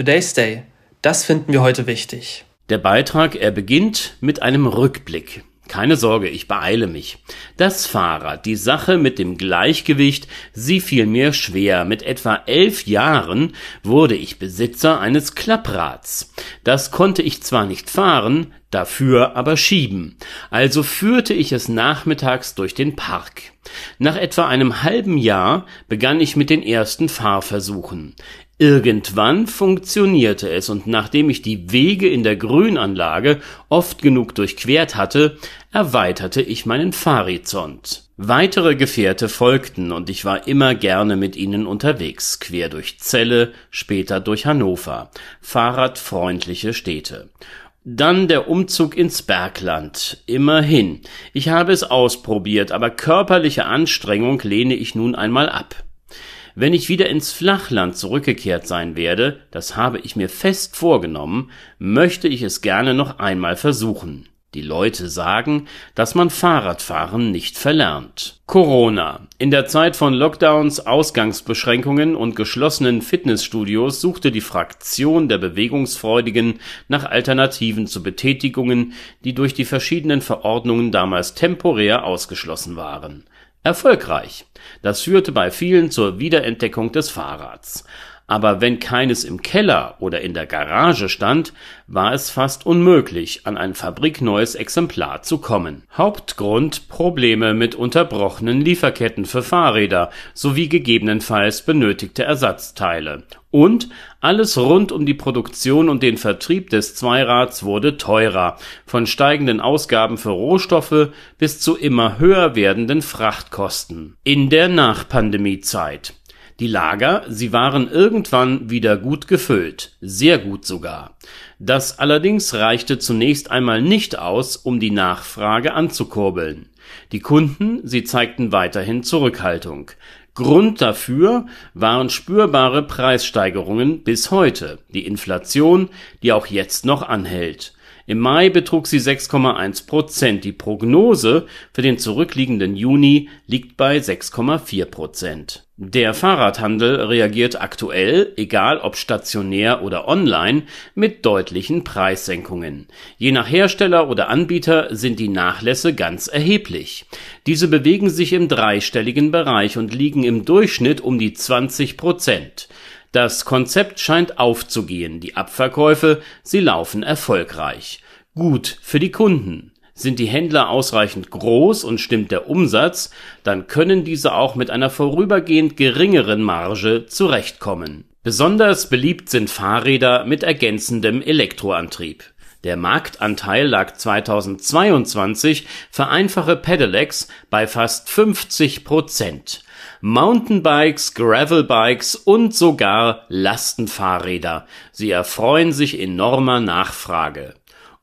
Today's Day. Das finden wir heute wichtig. Der Beitrag, er beginnt mit einem Rückblick. Keine Sorge, ich beeile mich. Das Fahrrad, die Sache mit dem Gleichgewicht, sie fiel mir schwer. Mit etwa elf Jahren wurde ich Besitzer eines Klapprads. Das konnte ich zwar nicht fahren, dafür aber schieben. Also führte ich es nachmittags durch den Park. Nach etwa einem halben Jahr begann ich mit den ersten Fahrversuchen. Irgendwann funktionierte es und nachdem ich die Wege in der Grünanlage oft genug durchquert hatte, erweiterte ich meinen Fahrrizont. Weitere Gefährte folgten und ich war immer gerne mit ihnen unterwegs, quer durch Celle, später durch Hannover. Fahrradfreundliche Städte. Dann der Umzug ins Bergland. Immerhin. Ich habe es ausprobiert, aber körperliche Anstrengung lehne ich nun einmal ab. Wenn ich wieder ins Flachland zurückgekehrt sein werde, das habe ich mir fest vorgenommen, möchte ich es gerne noch einmal versuchen. Die Leute sagen, dass man Fahrradfahren nicht verlernt. Corona. In der Zeit von Lockdowns, Ausgangsbeschränkungen und geschlossenen Fitnessstudios suchte die Fraktion der Bewegungsfreudigen nach Alternativen zu Betätigungen, die durch die verschiedenen Verordnungen damals temporär ausgeschlossen waren. Erfolgreich. Das führte bei vielen zur Wiederentdeckung des Fahrrads. Aber wenn keines im Keller oder in der Garage stand, war es fast unmöglich, an ein fabrikneues Exemplar zu kommen. Hauptgrund Probleme mit unterbrochenen Lieferketten für Fahrräder sowie gegebenenfalls benötigte Ersatzteile. Und alles rund um die Produktion und den Vertrieb des Zweirads wurde teurer, von steigenden Ausgaben für Rohstoffe bis zu immer höher werdenden Frachtkosten. In der Nachpandemiezeit die Lager, sie waren irgendwann wieder gut gefüllt, sehr gut sogar. Das allerdings reichte zunächst einmal nicht aus, um die Nachfrage anzukurbeln. Die Kunden, sie zeigten weiterhin Zurückhaltung. Grund dafür waren spürbare Preissteigerungen bis heute, die Inflation, die auch jetzt noch anhält. Im Mai betrug sie 6,1 Prozent. Die Prognose für den zurückliegenden Juni liegt bei 6,4 Prozent. Der Fahrradhandel reagiert aktuell, egal ob stationär oder online, mit deutlichen Preissenkungen. Je nach Hersteller oder Anbieter sind die Nachlässe ganz erheblich. Diese bewegen sich im dreistelligen Bereich und liegen im Durchschnitt um die 20 Prozent. Das Konzept scheint aufzugehen, die Abverkäufe, sie laufen erfolgreich. Gut für die Kunden. Sind die Händler ausreichend groß und stimmt der Umsatz, dann können diese auch mit einer vorübergehend geringeren Marge zurechtkommen. Besonders beliebt sind Fahrräder mit ergänzendem Elektroantrieb. Der Marktanteil lag 2022 für einfache Pedelecs bei fast 50 Prozent. Mountainbikes, Gravelbikes und sogar Lastenfahrräder. Sie erfreuen sich enormer Nachfrage.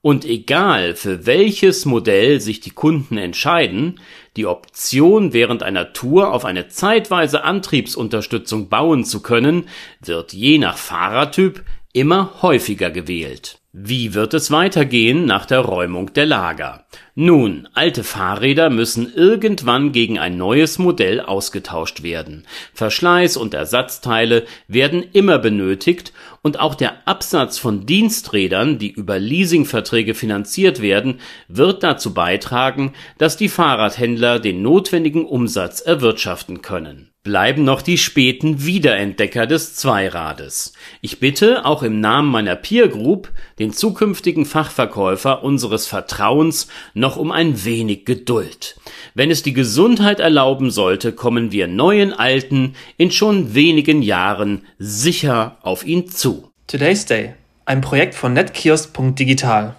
Und egal für welches Modell sich die Kunden entscheiden, die Option während einer Tour auf eine zeitweise Antriebsunterstützung bauen zu können, wird je nach Fahrertyp immer häufiger gewählt. Wie wird es weitergehen nach der Räumung der Lager? Nun, alte Fahrräder müssen irgendwann gegen ein neues Modell ausgetauscht werden. Verschleiß und Ersatzteile werden immer benötigt und auch der Absatz von Diensträdern, die über Leasingverträge finanziert werden, wird dazu beitragen, dass die Fahrradhändler den notwendigen Umsatz erwirtschaften können bleiben noch die späten Wiederentdecker des Zweirades. Ich bitte auch im Namen meiner Peer Group den zukünftigen Fachverkäufer unseres Vertrauens noch um ein wenig Geduld. Wenn es die Gesundheit erlauben sollte, kommen wir neuen Alten in schon wenigen Jahren sicher auf ihn zu. Today's Day. Ein Projekt von netkiosk.digital.